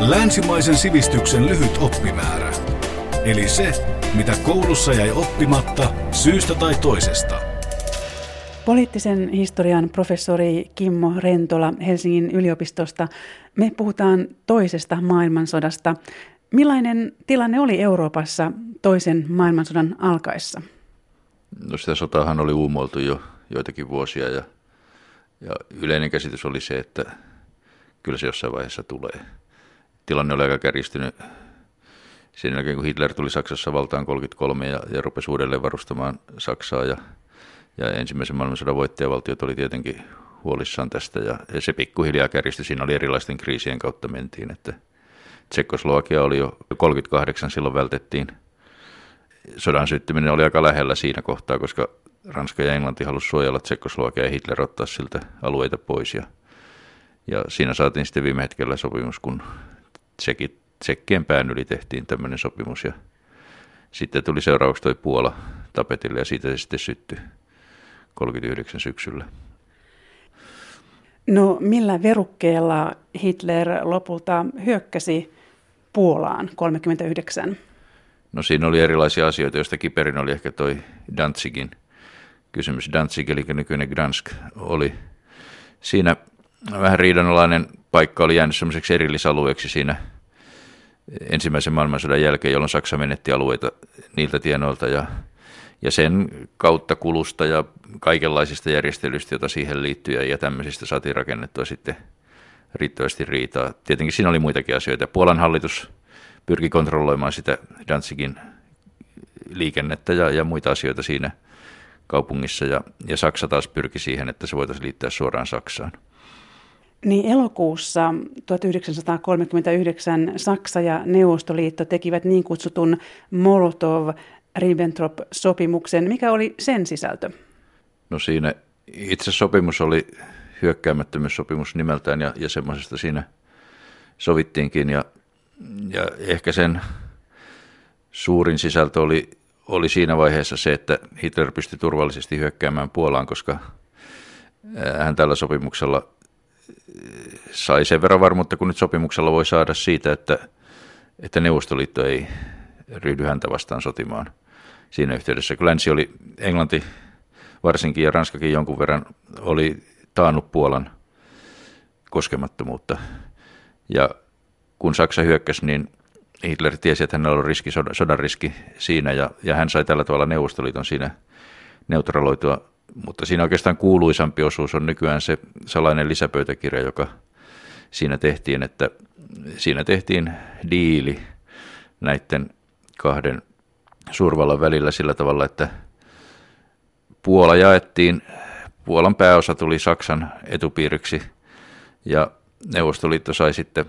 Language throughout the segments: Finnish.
Länsimaisen sivistyksen lyhyt oppimäärä. Eli se, mitä koulussa jäi oppimatta syystä tai toisesta. Poliittisen historian professori Kimmo Rentola Helsingin yliopistosta. Me puhutaan toisesta maailmansodasta. Millainen tilanne oli Euroopassa toisen maailmansodan alkaessa? No sitä sotahan oli uumoiltu jo joitakin vuosia ja, ja yleinen käsitys oli se, että kyllä se jossain vaiheessa tulee. Tilanne oli aika kärjistynyt sen jälkeen, kun Hitler tuli Saksassa valtaan 33 ja, ja rupesi uudelleen varustamaan Saksaa ja, ja ensimmäisen maailmansodan voittajavaltiot oli tietenkin huolissaan tästä ja, ja se pikkuhiljaa kärjistyi. Siinä oli erilaisten kriisien kautta mentiin, että Tsekkoslovakia oli jo 38, silloin vältettiin. Sodan syttyminen oli aika lähellä siinä kohtaa, koska Ranska ja Englanti halusivat suojella Tsekkoslovakia ja Hitler ottaa siltä alueita pois. Ja, ja siinä saatiin sitten viime hetkellä sopimus, kun Tsekit, Tsekkien pään yli tehtiin tämmöinen sopimus. Ja sitten tuli seuraavaksi toi Puola tapetille ja siitä se sitten syttyi 39 syksyllä. No millä verukkeella Hitler lopulta hyökkäsi Puolaan 39? No siinä oli erilaisia asioita, joista kiperin oli ehkä toi Danzigin kysymys. Danzig, eli nykyinen Gdansk, oli siinä vähän riidanalainen paikka oli jäänyt semmoiseksi erillisalueeksi siinä ensimmäisen maailmansodan jälkeen, jolloin Saksa menetti alueita niiltä tienoilta ja, ja sen kautta kulusta ja kaikenlaisista järjestelyistä, joita siihen liittyy ja, tämmöisistä saatiin rakennettua sitten riittävästi riitaa. Tietenkin siinä oli muitakin asioita. Puolan hallitus pyrki kontrolloimaan sitä Danzigin liikennettä ja, ja muita asioita siinä kaupungissa. Ja, ja Saksa taas pyrki siihen, että se voitaisiin liittää suoraan Saksaan. Niin elokuussa 1939 Saksa ja Neuvostoliitto tekivät niin kutsutun Molotov-Ribbentrop-sopimuksen. Mikä oli sen sisältö? No siinä itse sopimus oli hyökkäämättömyyssopimus nimeltään ja, ja semmoisesta siinä sovittiinkin ja, ja ehkä sen suurin sisältö oli, oli siinä vaiheessa se, että Hitler pystyi turvallisesti hyökkäämään Puolaan, koska hän tällä sopimuksella sai sen verran varmuutta, kun nyt sopimuksella voi saada siitä, että, että Neuvostoliitto ei ryhdy häntä vastaan sotimaan siinä yhteydessä. Kun länsi oli, Englanti varsinkin ja Ranskakin jonkun verran oli taannut Puolan koskemattomuutta. Ja kun Saksa hyökkäsi, niin Hitler tiesi, että hänellä on riski, sodan riski siinä, ja, ja hän sai tällä tavalla Neuvostoliiton siinä neutraloitua. Mutta siinä oikeastaan kuuluisampi osuus on nykyään se salainen lisäpöytäkirja, joka siinä tehtiin, että siinä tehtiin diili näiden kahden suurvallan välillä sillä tavalla, että Puola jaettiin Puolan pääosa tuli Saksan etupiiriksi ja Neuvostoliitto sai sitten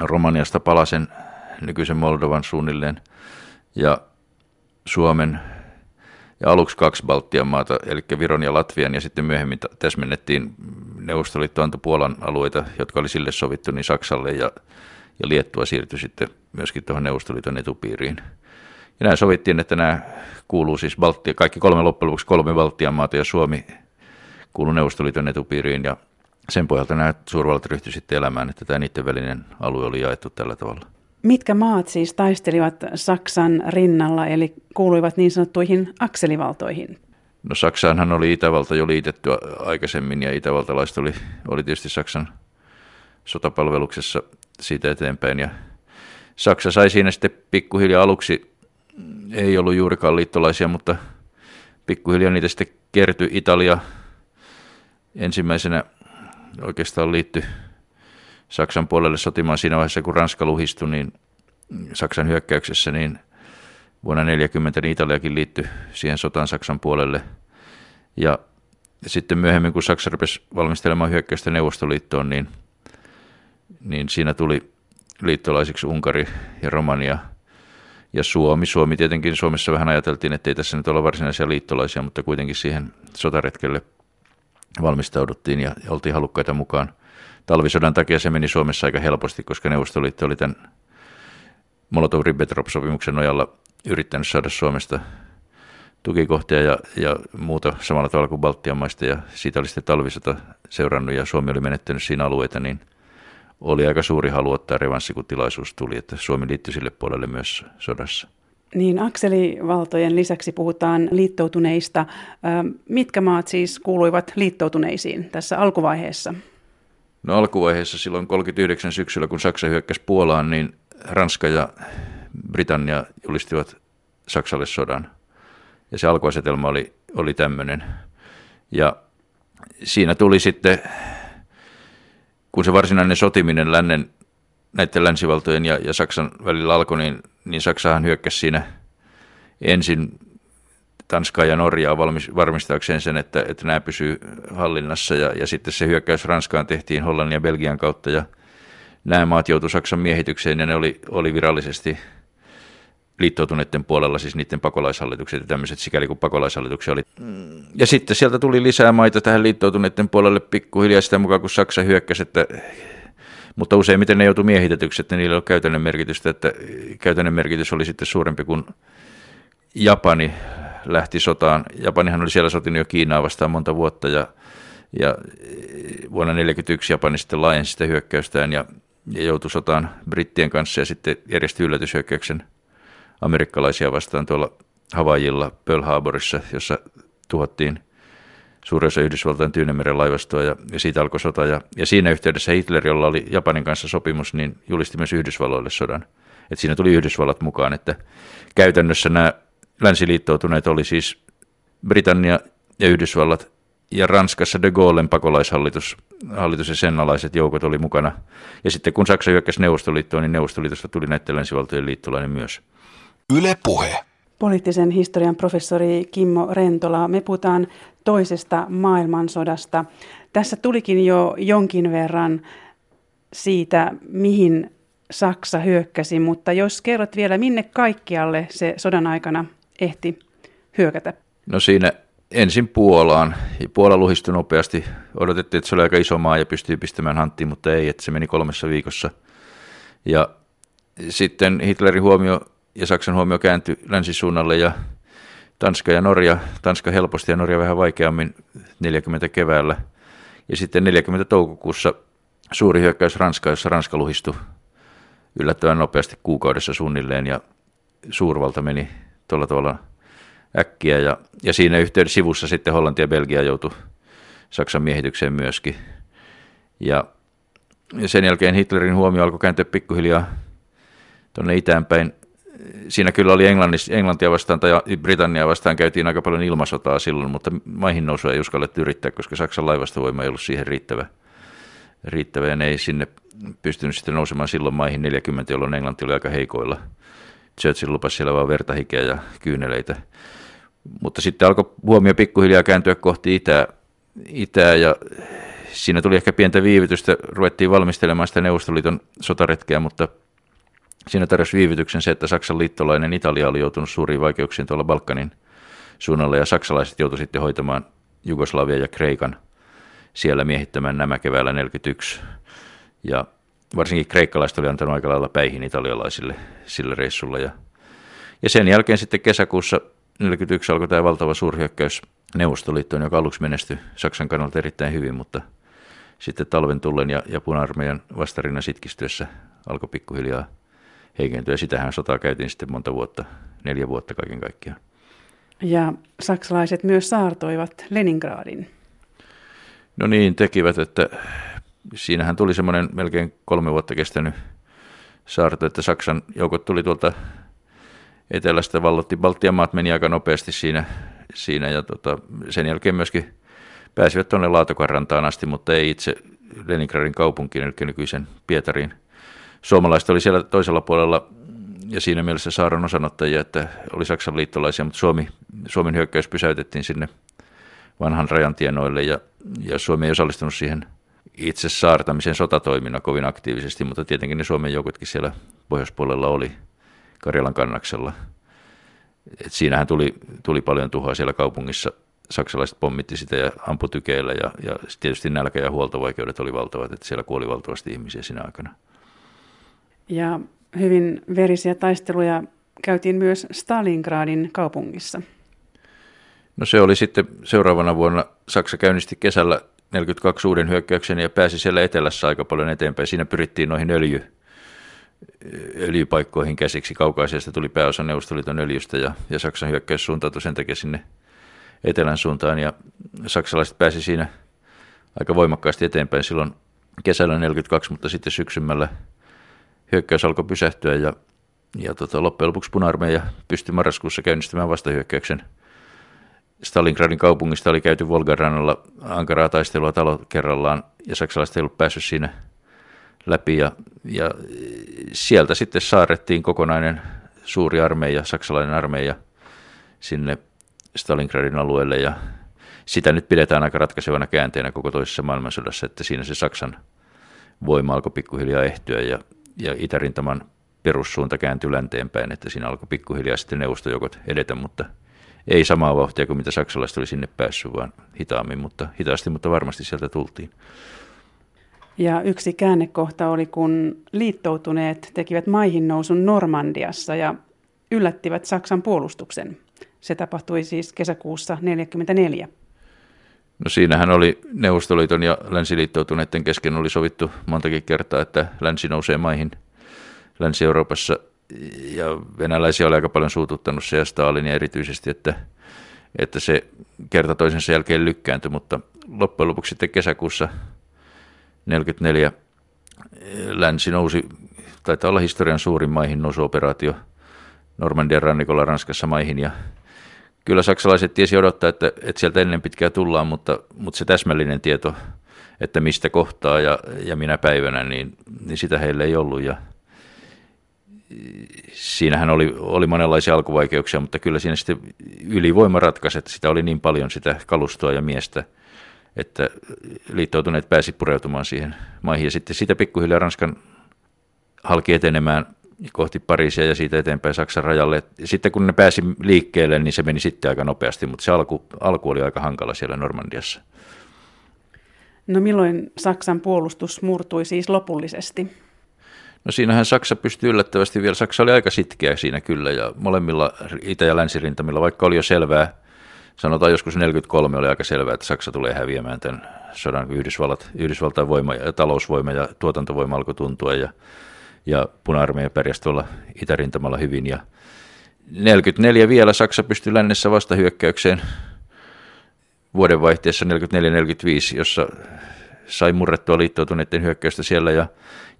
Romaniasta palasen nykyisen Moldovan suunnilleen ja Suomen ja aluksi kaksi Baltian maata, eli Viron ja Latvian, ja sitten myöhemmin täsmennettiin Neuvostoliitto antoi Puolan alueita, jotka oli sille sovittu, niin Saksalle ja, ja Liettua siirtyi sitten myöskin tuohon Neuvostoliiton etupiiriin. Ja näin sovittiin, että nämä kuuluu siis Baltia, kaikki kolme loppujen lopuksi kolme Baltian maata ja Suomi kuului Neuvostoliiton etupiiriin ja sen pohjalta nämä suurvallat ryhtyivät sitten elämään, että tämä niiden välinen alue oli jaettu tällä tavalla. Mitkä maat siis taistelivat Saksan rinnalla, eli kuuluivat niin sanottuihin akselivaltoihin? No Saksaanhan oli Itävalta jo liitetty aikaisemmin ja itävaltalaiset oli, oli tietysti Saksan sotapalveluksessa siitä eteenpäin. Ja Saksa sai siinä sitten pikkuhiljaa aluksi, ei ollut juurikaan liittolaisia, mutta pikkuhiljaa niitä sitten kertyi Italia, ensimmäisenä oikeastaan liittyi Saksan puolelle sotimaan siinä vaiheessa, kun Ranska luhistui, niin Saksan hyökkäyksessä, niin vuonna 1940 niin Italiakin liittyi siihen sotaan Saksan puolelle. Ja sitten myöhemmin, kun Saksa rupesi valmistelemaan hyökkäystä Neuvostoliittoon, niin, niin siinä tuli liittolaisiksi Unkari ja Romania ja Suomi. Suomi tietenkin, Suomessa vähän ajateltiin, että ei tässä nyt olla varsinaisia liittolaisia, mutta kuitenkin siihen sotaretkelle valmistauduttiin ja oltiin halukkaita mukaan. Talvisodan takia se meni Suomessa aika helposti, koska Neuvostoliitto oli tämän Molotov-Ribbentrop-sopimuksen nojalla yrittänyt saada Suomesta tukikohtia ja, ja muuta samalla tavalla kuin Baltian maista ja siitä oli sitten talvisota seurannut ja Suomi oli menettänyt siinä alueita, niin oli aika suuri halu ottaa revanssi, kun tilaisuus tuli, että Suomi liittyi sille puolelle myös sodassa. Niin, akselivaltojen lisäksi puhutaan liittoutuneista. Mitkä maat siis kuuluivat liittoutuneisiin tässä alkuvaiheessa? No alkuvaiheessa silloin 39 syksyllä, kun Saksa hyökkäsi Puolaan, niin Ranska ja Britannia julistivat Saksalle sodan. Ja se alkuasetelma oli, oli tämmöinen. Ja siinä tuli sitten, kun se varsinainen sotiminen lännen, näiden länsivaltojen ja, ja Saksan välillä alkoi, niin, niin Saksahan hyökkäsi siinä ensin Tanskaa ja Norjaa varmistaakseen sen, että, että nämä pysyy hallinnassa. Ja, ja sitten se hyökkäys Ranskaan tehtiin Hollannin ja Belgian kautta ja nämä maat joutuivat Saksan miehitykseen ja ne oli, oli virallisesti liittoutuneiden puolella, siis niiden pakolaishallitukset ja tämmöiset, sikäli kuin pakolaishallituksia oli. Ja sitten sieltä tuli lisää maita tähän liittoutuneiden puolelle pikkuhiljaa sitä mukaan, kun Saksa hyökkäsi, että mutta useimmiten ne joutui miehitetyksi, että niillä oli käytännön merkitystä, että käytännön merkitys oli sitten suurempi kuin Japani lähti sotaan. Japanihan oli siellä sotinut jo Kiinaa vastaan monta vuotta ja, ja vuonna 1941 Japani sitten laajensi sitä hyökkäystään ja, ja joutui sotaan brittien kanssa ja sitten järjesti yllätyshyökkäyksen amerikkalaisia vastaan tuolla Havaijilla Pearl Harborissa, jossa tuhottiin suurin Yhdysvaltain Tyynemeren laivastoa ja, ja siitä alkoi sota. Ja, ja siinä yhteydessä Hitler, jolla oli Japanin kanssa sopimus, niin julisti myös Yhdysvalloille sodan. Et siinä tuli Yhdysvallat mukaan, että käytännössä nämä länsiliittoutuneet oli siis Britannia ja Yhdysvallat ja Ranskassa de Gaullen pakolaishallitus hallitus ja sen alaiset joukot oli mukana. Ja sitten kun Saksa hyökkäsi Neuvostoliittoon, niin Neuvostoliitosta tuli näiden länsivaltojen liittolainen myös. Yle Puhe. Poliittisen historian professori Kimmo Rentola, me puhutaan toisesta maailmansodasta. Tässä tulikin jo jonkin verran siitä, mihin Saksa hyökkäsi, mutta jos kerrot vielä, minne kaikkialle se sodan aikana ehti hyökätä? No siinä ensin Puolaan. Puola luhistui nopeasti. Odotettiin, että se oli aika iso maa ja pystyi pistämään hanttiin, mutta ei, että se meni kolmessa viikossa. Ja sitten Hitlerin huomio ja Saksan huomio kääntyi länsisuunnalle ja Tanska ja Norja, Tanska helposti ja Norja vähän vaikeammin 40 keväällä. Ja sitten 40 toukokuussa suuri hyökkäys Ranska, jossa Ranska luhistui yllättävän nopeasti kuukaudessa suunnilleen ja suurvalta meni tuolla tavalla äkkiä. Ja, ja siinä yhteydessä sivussa sitten Hollanti ja Belgia joutui Saksan miehitykseen myöskin. Ja, ja sen jälkeen Hitlerin huomio alkoi kääntyä pikkuhiljaa tuonne itäänpäin. Siinä kyllä oli Englannis, Englantia vastaan tai Britannia vastaan käytiin aika paljon ilmasotaa silloin, mutta maihin nousu ei uskallettu yrittää, koska Saksan laivastavoima ei ollut siihen riittävä. riittävä ja ne ei sinne pystynyt sitten nousemaan silloin maihin 40, jolloin Englanti oli aika heikoilla – Churchill lupasi siellä vaan vertahikeä ja kyyneleitä. Mutta sitten alkoi huomio pikkuhiljaa kääntyä kohti itää, itää ja siinä tuli ehkä pientä viivytystä. Ruvettiin valmistelemaan sitä Neuvostoliiton sotaretkeä, mutta siinä tarjosi viivytyksen se, että Saksan liittolainen Italia oli joutunut suuriin vaikeuksiin tuolla Balkanin suunnalla ja saksalaiset joutuivat sitten hoitamaan Jugoslavia ja Kreikan siellä miehittämään nämä keväällä 1941. Ja varsinkin kreikkalaiset oli antanut aika lailla päihin italialaisille sillä reissulla. Ja, ja sen jälkeen sitten kesäkuussa 1941 alkoi tämä valtava suurhyökkäys Neuvostoliittoon, joka aluksi menestyi Saksan kannalta erittäin hyvin, mutta sitten talven tullen ja, ja puna-armeijan vastarinnan sitkistyessä alkoi pikkuhiljaa heikentyä. Sitähän sotaa käytiin sitten monta vuotta, neljä vuotta kaiken kaikkiaan. Ja saksalaiset myös saartoivat Leningradin. No niin, tekivät, että siinähän tuli semmoinen melkein kolme vuotta kestänyt saarto, että Saksan joukot tuli tuolta etelästä, vallotti Baltian maat, meni aika nopeasti siinä, siinä ja tota, sen jälkeen myöskin pääsivät tuonne Laatokanrantaan asti, mutta ei itse Leningradin kaupunkiin, eli nykyisen Pietariin. Suomalaiset oli siellä toisella puolella ja siinä mielessä saaron osanottajia, että oli Saksan liittolaisia, mutta Suomi, Suomen hyökkäys pysäytettiin sinne vanhan rajan tienoille ja, ja Suomi ei osallistunut siihen – itse saartamisen sotatoiminnan kovin aktiivisesti, mutta tietenkin ne Suomen joukotkin siellä pohjoispuolella oli Karjalan kannaksella. Et siinähän tuli, tuli paljon tuhoa siellä kaupungissa. Saksalaiset pommitti sitä ja ampui tykeillä ja, ja tietysti nälkä- ja huoltovaikeudet oli valtavat, että siellä kuoli valtavasti ihmisiä siinä aikana. Ja hyvin verisiä taisteluja käytiin myös Stalingradin kaupungissa. No se oli sitten seuraavana vuonna, Saksa käynnisti kesällä 42 uuden hyökkäyksen ja pääsi siellä etelässä aika paljon eteenpäin. Siinä pyrittiin noihin öljy, öljypaikkoihin käsiksi. Kaukaisesta tuli pääosa Neuvostoliiton öljystä ja, ja Saksan hyökkäys suuntautui sen takia sinne etelän suuntaan ja saksalaiset pääsi siinä aika voimakkaasti eteenpäin silloin kesällä 42, mutta sitten syksymällä hyökkäys alkoi pysähtyä ja, ja tota, loppujen lopuksi puna-armeija pystyi marraskuussa käynnistämään vastahyökkäyksen. Stalingradin kaupungista oli käyty Volgan rannalla ankaraa taistelua talo kerrallaan ja saksalaiset ei ollut päässyt siinä läpi ja, ja sieltä sitten saarettiin kokonainen suuri armeija, saksalainen armeija sinne Stalingradin alueelle ja sitä nyt pidetään aika ratkaisevana käänteenä koko toisessa maailmansodassa, että siinä se Saksan voima alkoi pikkuhiljaa ehtyä ja, ja itärintaman perussuunta kääntyi länteenpäin, että siinä alkoi pikkuhiljaa sitten neuvostojoukot edetä, mutta ei samaa vauhtia kuin mitä saksalaiset oli sinne päässyt, vaan hitaammin, mutta hitaasti, mutta varmasti sieltä tultiin. Ja yksi käännekohta oli, kun liittoutuneet tekivät maihin nousun Normandiassa ja yllättivät Saksan puolustuksen. Se tapahtui siis kesäkuussa 1944. No siinähän oli Neuvostoliiton ja länsiliittoutuneiden kesken oli sovittu montakin kertaa, että länsi nousee maihin Länsi-Euroopassa ja venäläisiä oli aika paljon suututtanut se ja Stalinia erityisesti, että, että se kerta toisensa jälkeen lykkääntyi, mutta loppujen lopuksi sitten kesäkuussa 1944 länsi nousi, taitaa olla historian suurin maihin nousuoperaatio Normandian rannikolla Ranskassa maihin ja kyllä saksalaiset tiesi odottaa, että, että sieltä ennen pitkää tullaan, mutta, mutta se täsmällinen tieto, että mistä kohtaa ja, ja minä päivänä, niin, niin sitä heille ei ollut. Ja siinähän oli, oli monenlaisia alkuvaikeuksia, mutta kyllä siinä sitten ylivoima ratkaisi, että sitä oli niin paljon sitä kalustoa ja miestä, että liittoutuneet pääsi pureutumaan siihen maihin. Ja sitten sitä pikkuhiljaa Ranskan halki etenemään kohti Pariisia ja siitä eteenpäin Saksan rajalle. Sitten kun ne pääsi liikkeelle, niin se meni sitten aika nopeasti, mutta se alku, alku oli aika hankala siellä Normandiassa. No milloin Saksan puolustus murtui siis lopullisesti? No siinähän Saksa pystyi yllättävästi vielä, Saksa oli aika sitkeä siinä kyllä ja molemmilla itä- ja länsirintamilla, vaikka oli jo selvää, sanotaan joskus 43 oli aika selvää, että Saksa tulee häviämään tämän sodan, Yhdysvallat, Yhdysvaltain voima ja talousvoima ja tuotantovoima alkoi tuntua ja ja puna-armeija pärjäsi tuolla itärintamalla hyvin. Ja 44 vielä Saksa pystyi lännessä vastahyökkäykseen vuodenvaihteessa 44-45, jossa sai murrettua liittoutuneiden hyökkäystä siellä ja,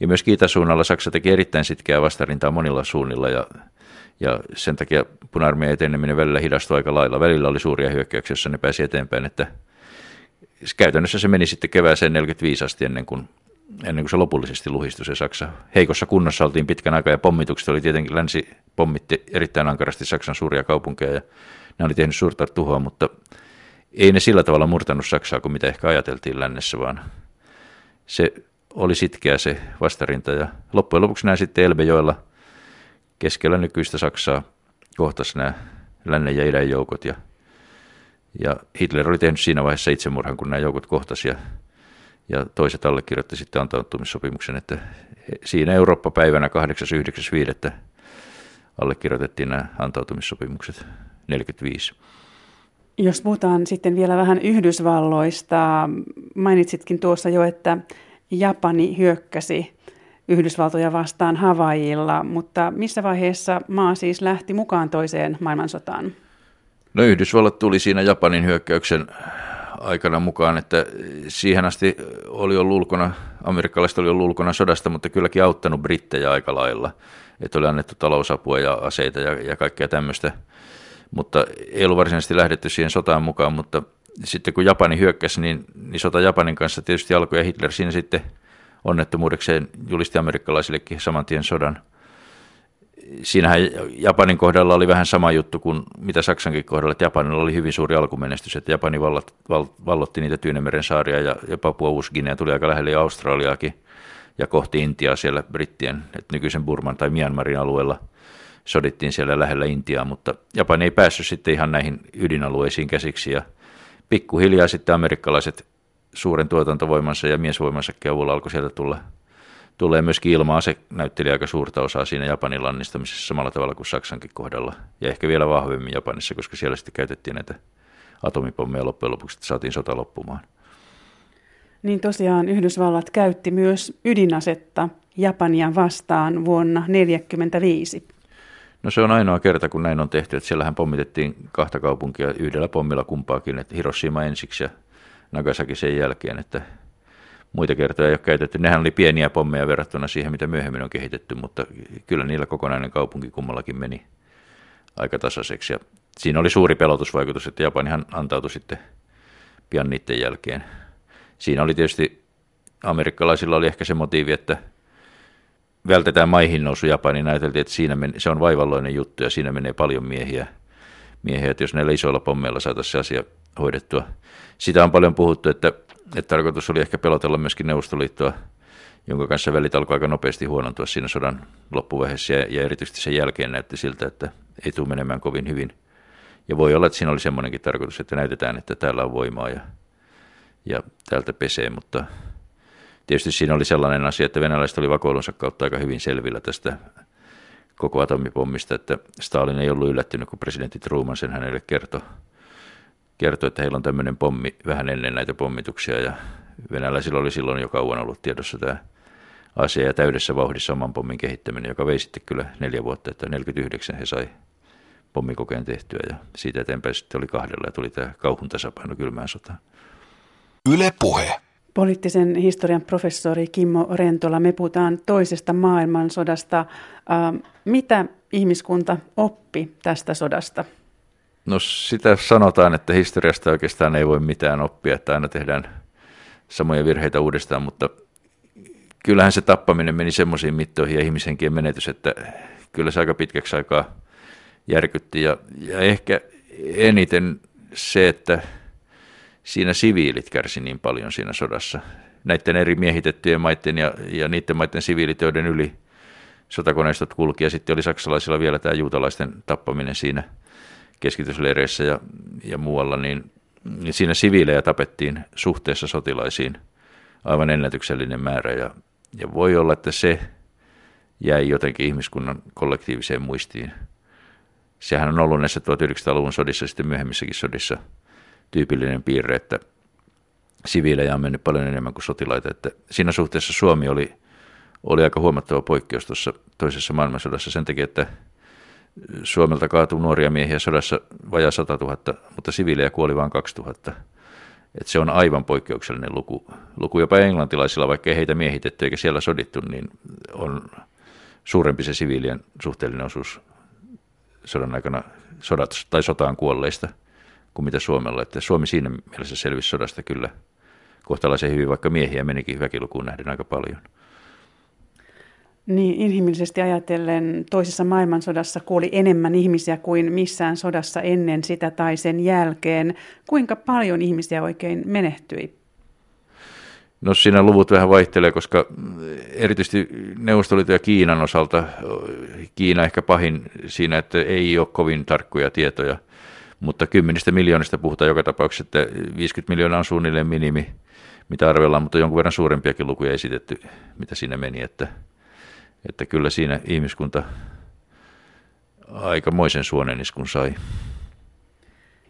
ja myös itäsuunnalla Saksa teki erittäin sitkeää vastarintaa monilla suunnilla ja, ja sen takia puna-armeijan eteneminen välillä hidastui aika lailla. Välillä oli suuria hyökkäyksiä, joissa ne pääsi eteenpäin, että käytännössä se meni sitten kevääseen 45 asti ennen kuin ennen kuin se lopullisesti luhistui se Saksa. Heikossa kunnossa oltiin pitkän aikaa ja pommitukset oli tietenkin, länsi pommitti erittäin ankarasti Saksan suuria kaupunkeja ja ne oli tehnyt suurta tuhoa, mutta ei ne sillä tavalla murtanut Saksaa kuin mitä ehkä ajateltiin lännessä, vaan se oli sitkeä se vastarinta ja loppujen lopuksi nämä sitten Elbejoella keskellä nykyistä Saksaa kohtasi nämä lännen ja idän joukot ja, ja Hitler oli tehnyt siinä vaiheessa itsemurhan, kun nämä joukot kohtasivat ja ja toiset allekirjoitti sitten antautumissopimuksen, että siinä Eurooppa-päivänä 8.9.5. allekirjoitettiin nämä antautumissopimukset 45. Jos puhutaan sitten vielä vähän Yhdysvalloista, mainitsitkin tuossa jo, että Japani hyökkäsi Yhdysvaltoja vastaan Havaijilla, mutta missä vaiheessa maa siis lähti mukaan toiseen maailmansotaan? No Yhdysvallat tuli siinä Japanin hyökkäyksen aikana mukaan, että siihen asti oli ollut ulkona, amerikkalaiset oli ollut ulkona sodasta, mutta kylläkin auttanut brittejä aika lailla. Että oli annettu talousapua ja aseita ja, ja kaikkea tämmöistä, mutta ei ollut varsinaisesti lähdetty siihen sotaan mukaan, mutta sitten kun Japani hyökkäsi, niin, niin sota Japanin kanssa tietysti alkoi ja Hitler siinä sitten onnettomuudekseen julisti amerikkalaisillekin saman tien sodan – siinähän Japanin kohdalla oli vähän sama juttu kuin mitä Saksankin kohdalla, että Japanilla oli hyvin suuri alkumenestys, että Japani vallat, val, vallotti niitä Tyynemeren saaria ja, ja Papua Uusginea tuli aika lähelle Australiaakin ja kohti Intiaa siellä brittien, että nykyisen Burman tai Myanmarin alueella sodittiin siellä lähellä Intiaa, mutta Japani ei päässyt sitten ihan näihin ydinalueisiin käsiksi ja pikkuhiljaa sitten amerikkalaiset suuren tuotantovoimansa ja miesvoimansa avulla alkoi sieltä tulla tulee myöskin ilma-ase näytteli aika suurta osaa siinä Japanin lannistamisessa samalla tavalla kuin Saksankin kohdalla. Ja ehkä vielä vahvemmin Japanissa, koska siellä sitten käytettiin näitä atomipommeja loppujen lopuksi, että saatiin sota loppumaan. Niin tosiaan Yhdysvallat käytti myös ydinasetta Japania vastaan vuonna 1945. No se on ainoa kerta, kun näin on tehty, että siellähän pommitettiin kahta kaupunkia yhdellä pommilla kumpaakin, että Hiroshima ensiksi ja Nagasaki sen jälkeen, että muita kertoja ei ole käytetty. Nehän oli pieniä pommeja verrattuna siihen, mitä myöhemmin on kehitetty, mutta kyllä niillä kokonainen kaupunki kummallakin meni aika tasaiseksi. Ja siinä oli suuri pelotusvaikutus, että Japanihan antautui sitten pian niiden jälkeen. Siinä oli tietysti, amerikkalaisilla oli ehkä se motiivi, että vältetään maihin nousu Japaniin. Ajateltiin, että siinä men, se on vaivalloinen juttu ja siinä menee paljon miehiä, miehiä että jos näillä isoilla pommeilla saataisiin se asia hoidettua. Sitä on paljon puhuttu, että, että tarkoitus oli ehkä pelotella myöskin Neuvostoliittoa, jonka kanssa välit alkoi aika nopeasti huonontua siinä sodan loppuvaiheessa ja, ja erityisesti sen jälkeen näytti siltä, että ei tule menemään kovin hyvin. Ja voi olla, että siinä oli semmoinenkin tarkoitus, että näytetään, että täällä on voimaa ja, ja täältä pesee, mutta tietysti siinä oli sellainen asia, että venäläiset oli vakoilunsa kautta aika hyvin selvillä tästä koko atomipommista, että Stalin ei ollut yllättynyt, kun presidentti Truman sen hänelle kertoi, kertoi, että heillä on tämmöinen pommi vähän ennen näitä pommituksia ja venäläisillä oli silloin jo kauan ollut tiedossa tämä asia ja täydessä vauhdissa oman pommin kehittäminen, joka vei sitten kyllä neljä vuotta, että 49 he sai pommikokeen tehtyä ja siitä eteenpäin sitten oli kahdella ja tuli tämä kauhun tasapaino kylmään sotaan. Yle puhe. Poliittisen historian professori Kimmo Rentola, me puhutaan toisesta maailmansodasta. Mitä ihmiskunta oppi tästä sodasta? No sitä sanotaan, että historiasta oikeastaan ei voi mitään oppia, että aina tehdään samoja virheitä uudestaan, mutta kyllähän se tappaminen meni semmoisiin mittoihin ja ihmishenkien menetys, että kyllä se aika pitkäksi aikaa järkytti. Ja, ja ehkä eniten se, että siinä siviilit kärsi niin paljon siinä sodassa. Näiden eri miehitettyjen maiden ja, ja niiden maiden siviilit, joiden yli sotakoneistot kulki. Ja sitten oli saksalaisilla vielä tämä juutalaisten tappaminen siinä keskitysleireissä ja, ja muualla, niin, niin siinä siviilejä tapettiin suhteessa sotilaisiin aivan ennätyksellinen määrä. Ja, ja voi olla, että se jäi jotenkin ihmiskunnan kollektiiviseen muistiin. Sehän on ollut näissä 1900-luvun sodissa sitten myöhemmissäkin sodissa – tyypillinen piirre, että siviilejä on mennyt paljon enemmän kuin sotilaita. Että siinä suhteessa Suomi oli, oli aika huomattava poikkeus tuossa toisessa maailmansodassa sen takia, että Suomelta kaatui nuoria miehiä sodassa vajaa 100 000, mutta siviilejä kuoli vain 2000. Et se on aivan poikkeuksellinen luku. Luku jopa englantilaisilla, vaikka ei heitä miehitetty eikä siellä sodittu, niin on suurempi se siviilien suhteellinen osuus sodan aikana sodat, tai sotaan kuolleista – kuin mitä Suomella. Että Suomi siinä mielessä selvisi sodasta kyllä kohtalaisen hyvin, vaikka miehiä menikin väkilukuun nähden aika paljon. Niin, inhimillisesti ajatellen toisessa maailmansodassa kuoli enemmän ihmisiä kuin missään sodassa ennen sitä tai sen jälkeen. Kuinka paljon ihmisiä oikein menehtyi? No siinä luvut vähän vaihtelee, koska erityisesti Neuvostoliiton ja Kiinan osalta, Kiina ehkä pahin siinä, että ei ole kovin tarkkoja tietoja – mutta kymmenistä miljoonista puhutaan joka tapauksessa, että 50 miljoonaa on suunnilleen minimi, mitä arvellaan, mutta jonkun verran suurempiakin lukuja esitetty, mitä siinä meni, että, että kyllä siinä ihmiskunta aikamoisen suoneniskun sai.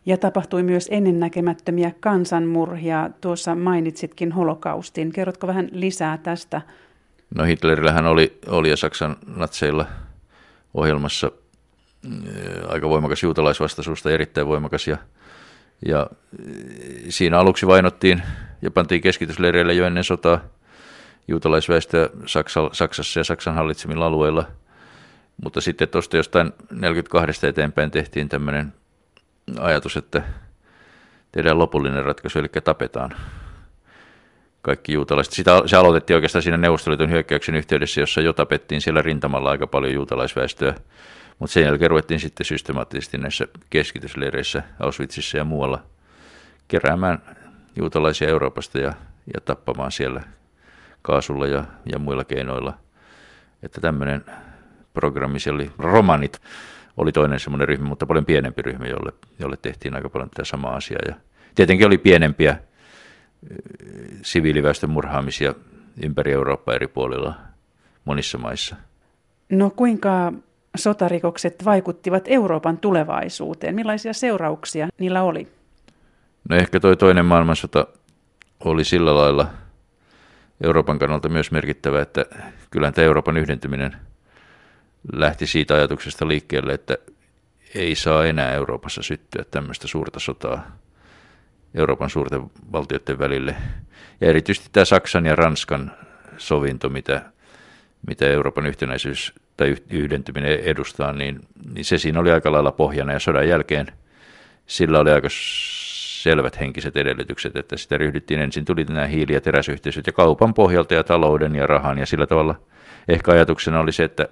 Ja tapahtui myös ennennäkemättömiä kansanmurhia. Tuossa mainitsitkin holokaustin. Kerrotko vähän lisää tästä? No Hitlerillähän oli, oli ja Saksan natseilla ohjelmassa aika voimakas juutalaisvastaisuus tai erittäin voimakas. Ja, ja siinä aluksi vainottiin ja pantiin keskitysleireille jo ennen sotaa juutalaisväestöä Saksa, Saksassa ja Saksan hallitsemilla alueilla, mutta sitten tuosta jostain 42 eteenpäin tehtiin tämmöinen ajatus, että tehdään lopullinen ratkaisu, eli tapetaan kaikki juutalaiset. Sitä, se aloitettiin oikeastaan siinä Neuvostoliiton hyökkäyksen yhteydessä, jossa jo tapettiin siellä rintamalla aika paljon juutalaisväestöä mutta sen jälkeen ruvettiin sitten systemaattisesti näissä keskitysleireissä Auschwitzissa ja muualla keräämään juutalaisia Euroopasta ja, ja tappamaan siellä kaasulla ja, ja muilla keinoilla. Että tämmöinen programmi, siellä oli romanit, oli toinen semmoinen ryhmä, mutta paljon pienempi ryhmä, jolle, jolle tehtiin aika paljon tätä samaa asiaa. Ja tietenkin oli pienempiä siviiliväestön murhaamisia ympäri Eurooppaa eri puolilla monissa maissa. No kuinka sotarikokset vaikuttivat Euroopan tulevaisuuteen? Millaisia seurauksia niillä oli? No ehkä toi toinen maailmansota oli sillä lailla Euroopan kannalta myös merkittävä, että kyllähän tämä Euroopan yhdentyminen lähti siitä ajatuksesta liikkeelle, että ei saa enää Euroopassa syttyä tämmöistä suurta sotaa Euroopan suurten valtioiden välille. Ja erityisesti tämä Saksan ja Ranskan sovinto, mitä, mitä Euroopan yhtenäisyys tai yhdentyminen edustaa, niin, niin se siinä oli aika lailla pohjana ja sodan jälkeen sillä oli aika selvät henkiset edellytykset, että sitä ryhdyttiin. Ensin tuli nämä hiili- ja teräsyhteisöt ja kaupan pohjalta ja talouden ja rahan ja sillä tavalla ehkä ajatuksena oli se, että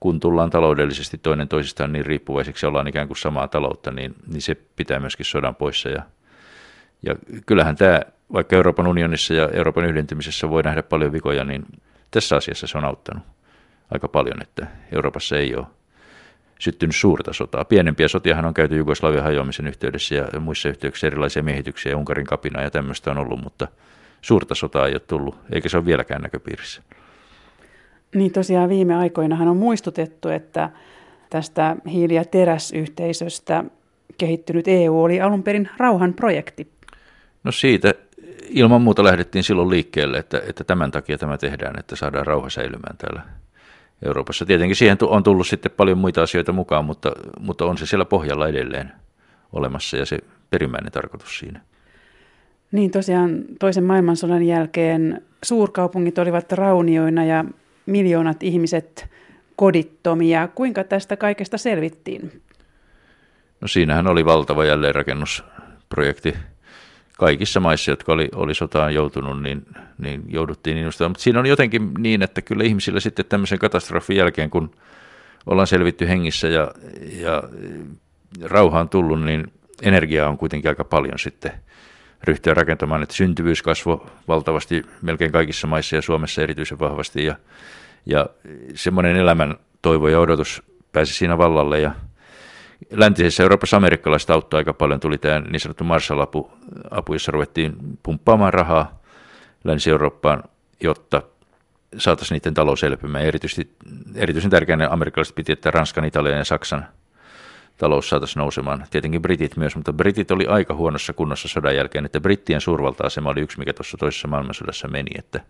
kun tullaan taloudellisesti toinen toisistaan niin riippuvaiseksi ollaan ikään kuin samaa taloutta, niin, niin se pitää myöskin sodan poissa. Ja, ja kyllähän tämä, vaikka Euroopan unionissa ja Euroopan yhdentymisessä voi nähdä paljon vikoja, niin tässä asiassa se on auttanut aika paljon, että Euroopassa ei ole syttynyt suurta sotaa. Pienempiä sotiahan on käyty Jugoslavian hajoamisen yhteydessä ja muissa yhteyksissä erilaisia miehityksiä Unkarin kapina ja tämmöistä on ollut, mutta suurta sotaa ei ole tullut, eikä se ole vieläkään näköpiirissä. Niin tosiaan viime aikoinahan on muistutettu, että tästä hiili- ja teräsyhteisöstä kehittynyt EU oli alun perin rauhanprojekti. No siitä ilman muuta lähdettiin silloin liikkeelle, että, että tämän takia tämä tehdään, että saadaan rauha säilymään täällä Euroopassa. Tietenkin siihen on tullut sitten paljon muita asioita mukaan, mutta, mutta on se siellä pohjalla edelleen olemassa ja se perimmäinen tarkoitus siinä. Niin tosiaan toisen maailmansodan jälkeen suurkaupungit olivat raunioina ja miljoonat ihmiset kodittomia. Kuinka tästä kaikesta selvittiin? No siinähän oli valtava jälleenrakennusprojekti kaikissa maissa, jotka oli, oli sotaan joutunut, niin, niin jouduttiin innostamaan. Mutta siinä on jotenkin niin, että kyllä ihmisillä sitten tämmöisen katastrofin jälkeen, kun ollaan selvitty hengissä ja, ja rauha on tullut, niin energiaa on kuitenkin aika paljon sitten ryhtyä rakentamaan, että syntyvyys kasvoi valtavasti melkein kaikissa maissa ja Suomessa erityisen vahvasti ja, ja semmoinen elämän toivo ja odotus pääsi siinä vallalle ja läntisessä Euroopassa amerikkalaiset auttoi aika paljon. Tuli tämä niin sanottu Marshall-apu, apu, jossa ruvettiin pumppaamaan rahaa Länsi-Eurooppaan, jotta saataisiin niiden talous elpymään. Erityisesti, erityisen tärkeänä amerikkalaiset piti, että Ranskan, Italian ja Saksan talous saataisiin nousemaan. Tietenkin britit myös, mutta britit oli aika huonossa kunnossa sodan jälkeen, että brittien suurvalta-asema oli yksi, mikä tuossa toisessa maailmansodassa meni, että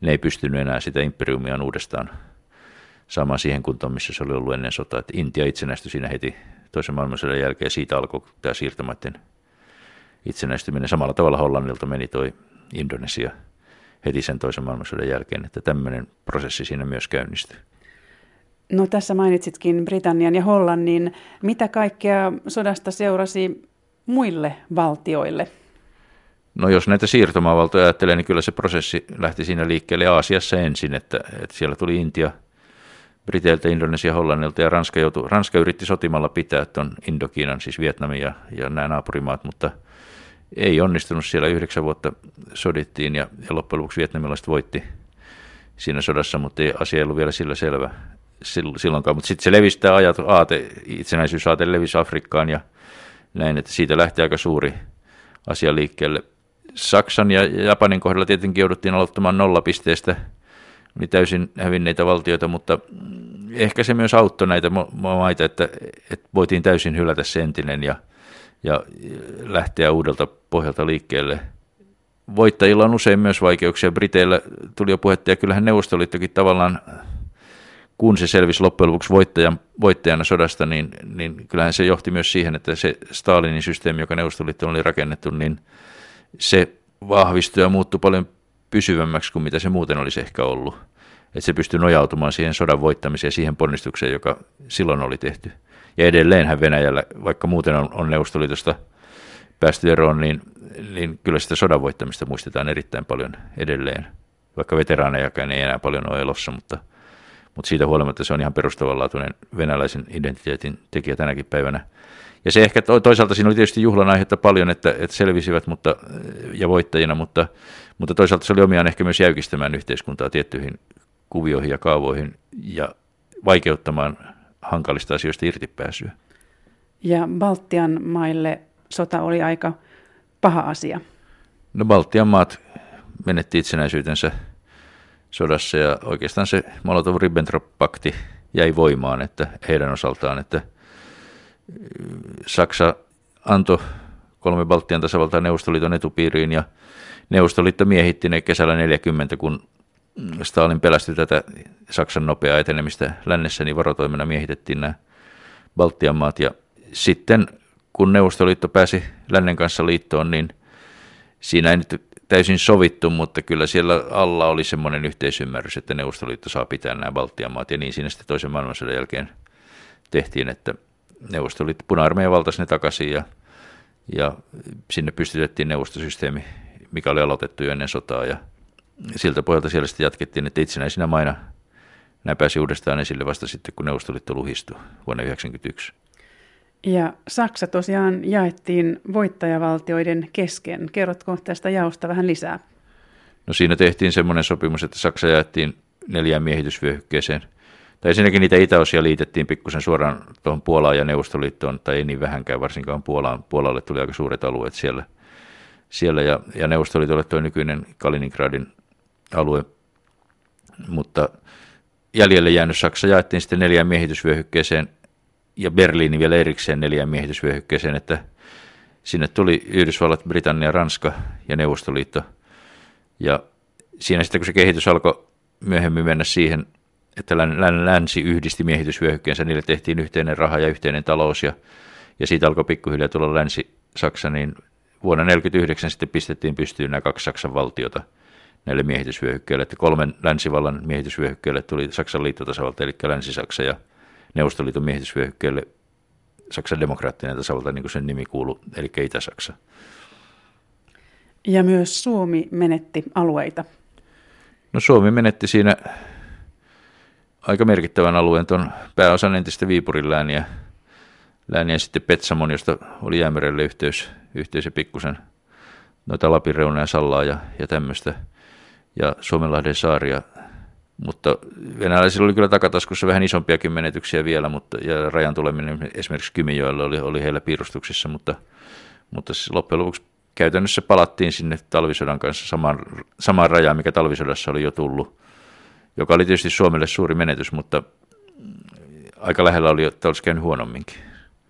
ne ei pystynyt enää sitä imperiumia uudestaan saamaan siihen kuntoon, missä se oli ollut ennen sotaa. Että Intia itsenäistyi siinä heti toisen maailmansodan jälkeen ja siitä alkoi tämä siirtomaiden itsenäistyminen. Samalla tavalla Hollannilta meni toi Indonesia heti sen toisen maailmansodan jälkeen, että tämmöinen prosessi siinä myös käynnistyi. No tässä mainitsitkin Britannian ja Hollannin. Mitä kaikkea sodasta seurasi muille valtioille? No jos näitä siirtomaavaltoja ajattelee, niin kyllä se prosessi lähti siinä liikkeelle Aasiassa ensin, että, että siellä tuli Intia – Briteiltä, Indonesia, Hollannilta ja Ranska, joutui, Ranska yritti sotimalla pitää tuon Indokiinan, siis Vietnamin ja, ja nämä naapurimaat, mutta ei onnistunut siellä. Yhdeksän vuotta sodittiin ja, ja loppujen lopuksi vietnamilaiset voitti siinä sodassa, mutta ei, asia ei ollut vielä sillä selvä silloinkaan. Mutta sitten se levisi tämä ajat, aate, itsenäisyysaate levisi Afrikkaan ja näin, että siitä lähti aika suuri asia liikkeelle. Saksan ja Japanin kohdalla tietenkin jouduttiin aloittamaan nollapisteestä – oli täysin hävinneitä valtioita, mutta ehkä se myös auttoi näitä maita, että, että voitiin täysin hylätä se entinen ja, ja lähteä uudelta pohjalta liikkeelle. Voittajilla on usein myös vaikeuksia. Briteillä tuli jo puhetta, ja kyllähän Neuvostoliittokin tavallaan, kun se selvisi loppujen lopuksi voittajan, voittajana sodasta, niin, niin kyllähän se johti myös siihen, että se Stalinin systeemi, joka Neuvostoliitto oli rakennettu, niin se vahvistui ja muuttui paljon pysyvämmäksi kuin mitä se muuten olisi ehkä ollut. Että se pystyy nojautumaan siihen sodan voittamiseen ja siihen ponnistukseen, joka silloin oli tehty. Ja edelleenhän Venäjällä, vaikka muuten on, on Neuvostoliitosta päästy eroon, niin, niin kyllä sitä sodan voittamista muistetaan erittäin paljon edelleen. Vaikka veteraanejakaan ei enää paljon ole elossa, mutta, mutta siitä huolimatta se on ihan perustavanlaatuinen venäläisen identiteetin tekijä tänäkin päivänä. Ja se ehkä toisaalta siinä oli tietysti juhlan aihetta paljon, että, että selvisivät mutta, ja voittajina, mutta, mutta toisaalta se oli omiaan ehkä myös jäykistämään yhteiskuntaa tiettyihin kuvioihin ja kaavoihin ja vaikeuttamaan hankalista asioista irtipääsyä. Ja Baltian maille sota oli aika paha asia. No Baltian maat menetti itsenäisyytensä sodassa ja oikeastaan se Molotov-Ribbentrop-pakti jäi voimaan että heidän osaltaan, että Saksa antoi kolme Baltian tasavaltaa Neuvostoliiton etupiiriin ja Neuvostoliitto miehitti ne kesällä 40, kun Stalin pelästyi tätä Saksan nopeaa etenemistä lännessä, niin varotoimena miehitettiin nämä Baltian maat. Ja sitten kun Neuvostoliitto pääsi lännen kanssa liittoon, niin siinä ei nyt täysin sovittu, mutta kyllä siellä alla oli semmoinen yhteisymmärrys, että Neuvostoliitto saa pitää nämä Baltian maat. Ja niin siinä sitten toisen maailmansodan jälkeen tehtiin, että Neuvostoliitto, puna-armeija valtasi ne takaisin ja, ja sinne pystytettiin neuvostosysteemi, mikä oli aloitettu jo ennen sotaa. Ja siltä pohjalta siellä sitten jatkettiin, että itsenäisinä maina nämä pääsi uudestaan esille vasta sitten, kun Neuvostoliitto luhistui vuonna 1991. Ja Saksa tosiaan jaettiin voittajavaltioiden kesken. Kerrotko tästä jaosta vähän lisää? No siinä tehtiin semmoinen sopimus, että Saksa jaettiin neljään miehitysvyöhykkeeseen. Tai ensinnäkin niitä itäosia liitettiin pikkusen suoraan tuohon Puolaan ja Neuvostoliittoon, tai ei niin vähänkään, varsinkaan Puolaan. Puolalle tuli aika suuret alueet siellä. Siellä ja, ja Neuvostoliitolle tuo nykyinen Kaliningradin alue. Mutta jäljelle jäänyt Saksa jaettiin sitten neljään miehitysvyöhykkeeseen – ja Berliini vielä erikseen neljään miehitysvyöhykkeeseen, että sinne tuli Yhdysvallat, Britannia, Ranska ja Neuvostoliitto. Ja siinä sitten kun se kehitys alkoi myöhemmin mennä siihen, että länsi yhdisti miehitysvyöhykkeensä, niille tehtiin yhteinen raha ja yhteinen talous ja, ja siitä alkoi pikkuhiljaa tulla länsi-Saksa, niin vuonna 1949 sitten pistettiin pystyyn nämä kaksi Saksan valtiota näille miehitysvyöhykkeille, että kolmen länsivallan miehitysvyöhykkeelle tuli Saksan liittotasavalta, eli Länsi-Saksa ja Neuvostoliiton miehitysvyöhykkeelle Saksan demokraattinen tasavalta, niin kuin sen nimi kuuluu, eli Itä-Saksa. Ja myös Suomi menetti alueita. No Suomi menetti siinä aika merkittävän alueen tuon pääosan entistä Viipurin lääniä, lääniä sitten Petsamon, josta oli Jäämerelle yhteys, yhteys ja pikkusen noita Lapin reunaa ja Sallaa ja, ja tämmöistä, ja Suomenlahden saaria mutta venäläisillä oli kyllä takataskussa vähän isompiakin menetyksiä vielä, mutta, ja rajan tuleminen esimerkiksi Kymijoella oli, oli heillä piirustuksissa, mutta, mutta siis loppujen lopuksi käytännössä palattiin sinne talvisodan kanssa samaan, samaan rajaan, mikä talvisodassa oli jo tullut, joka oli tietysti Suomelle suuri menetys, mutta aika lähellä oli, että olisi käynyt huonomminkin.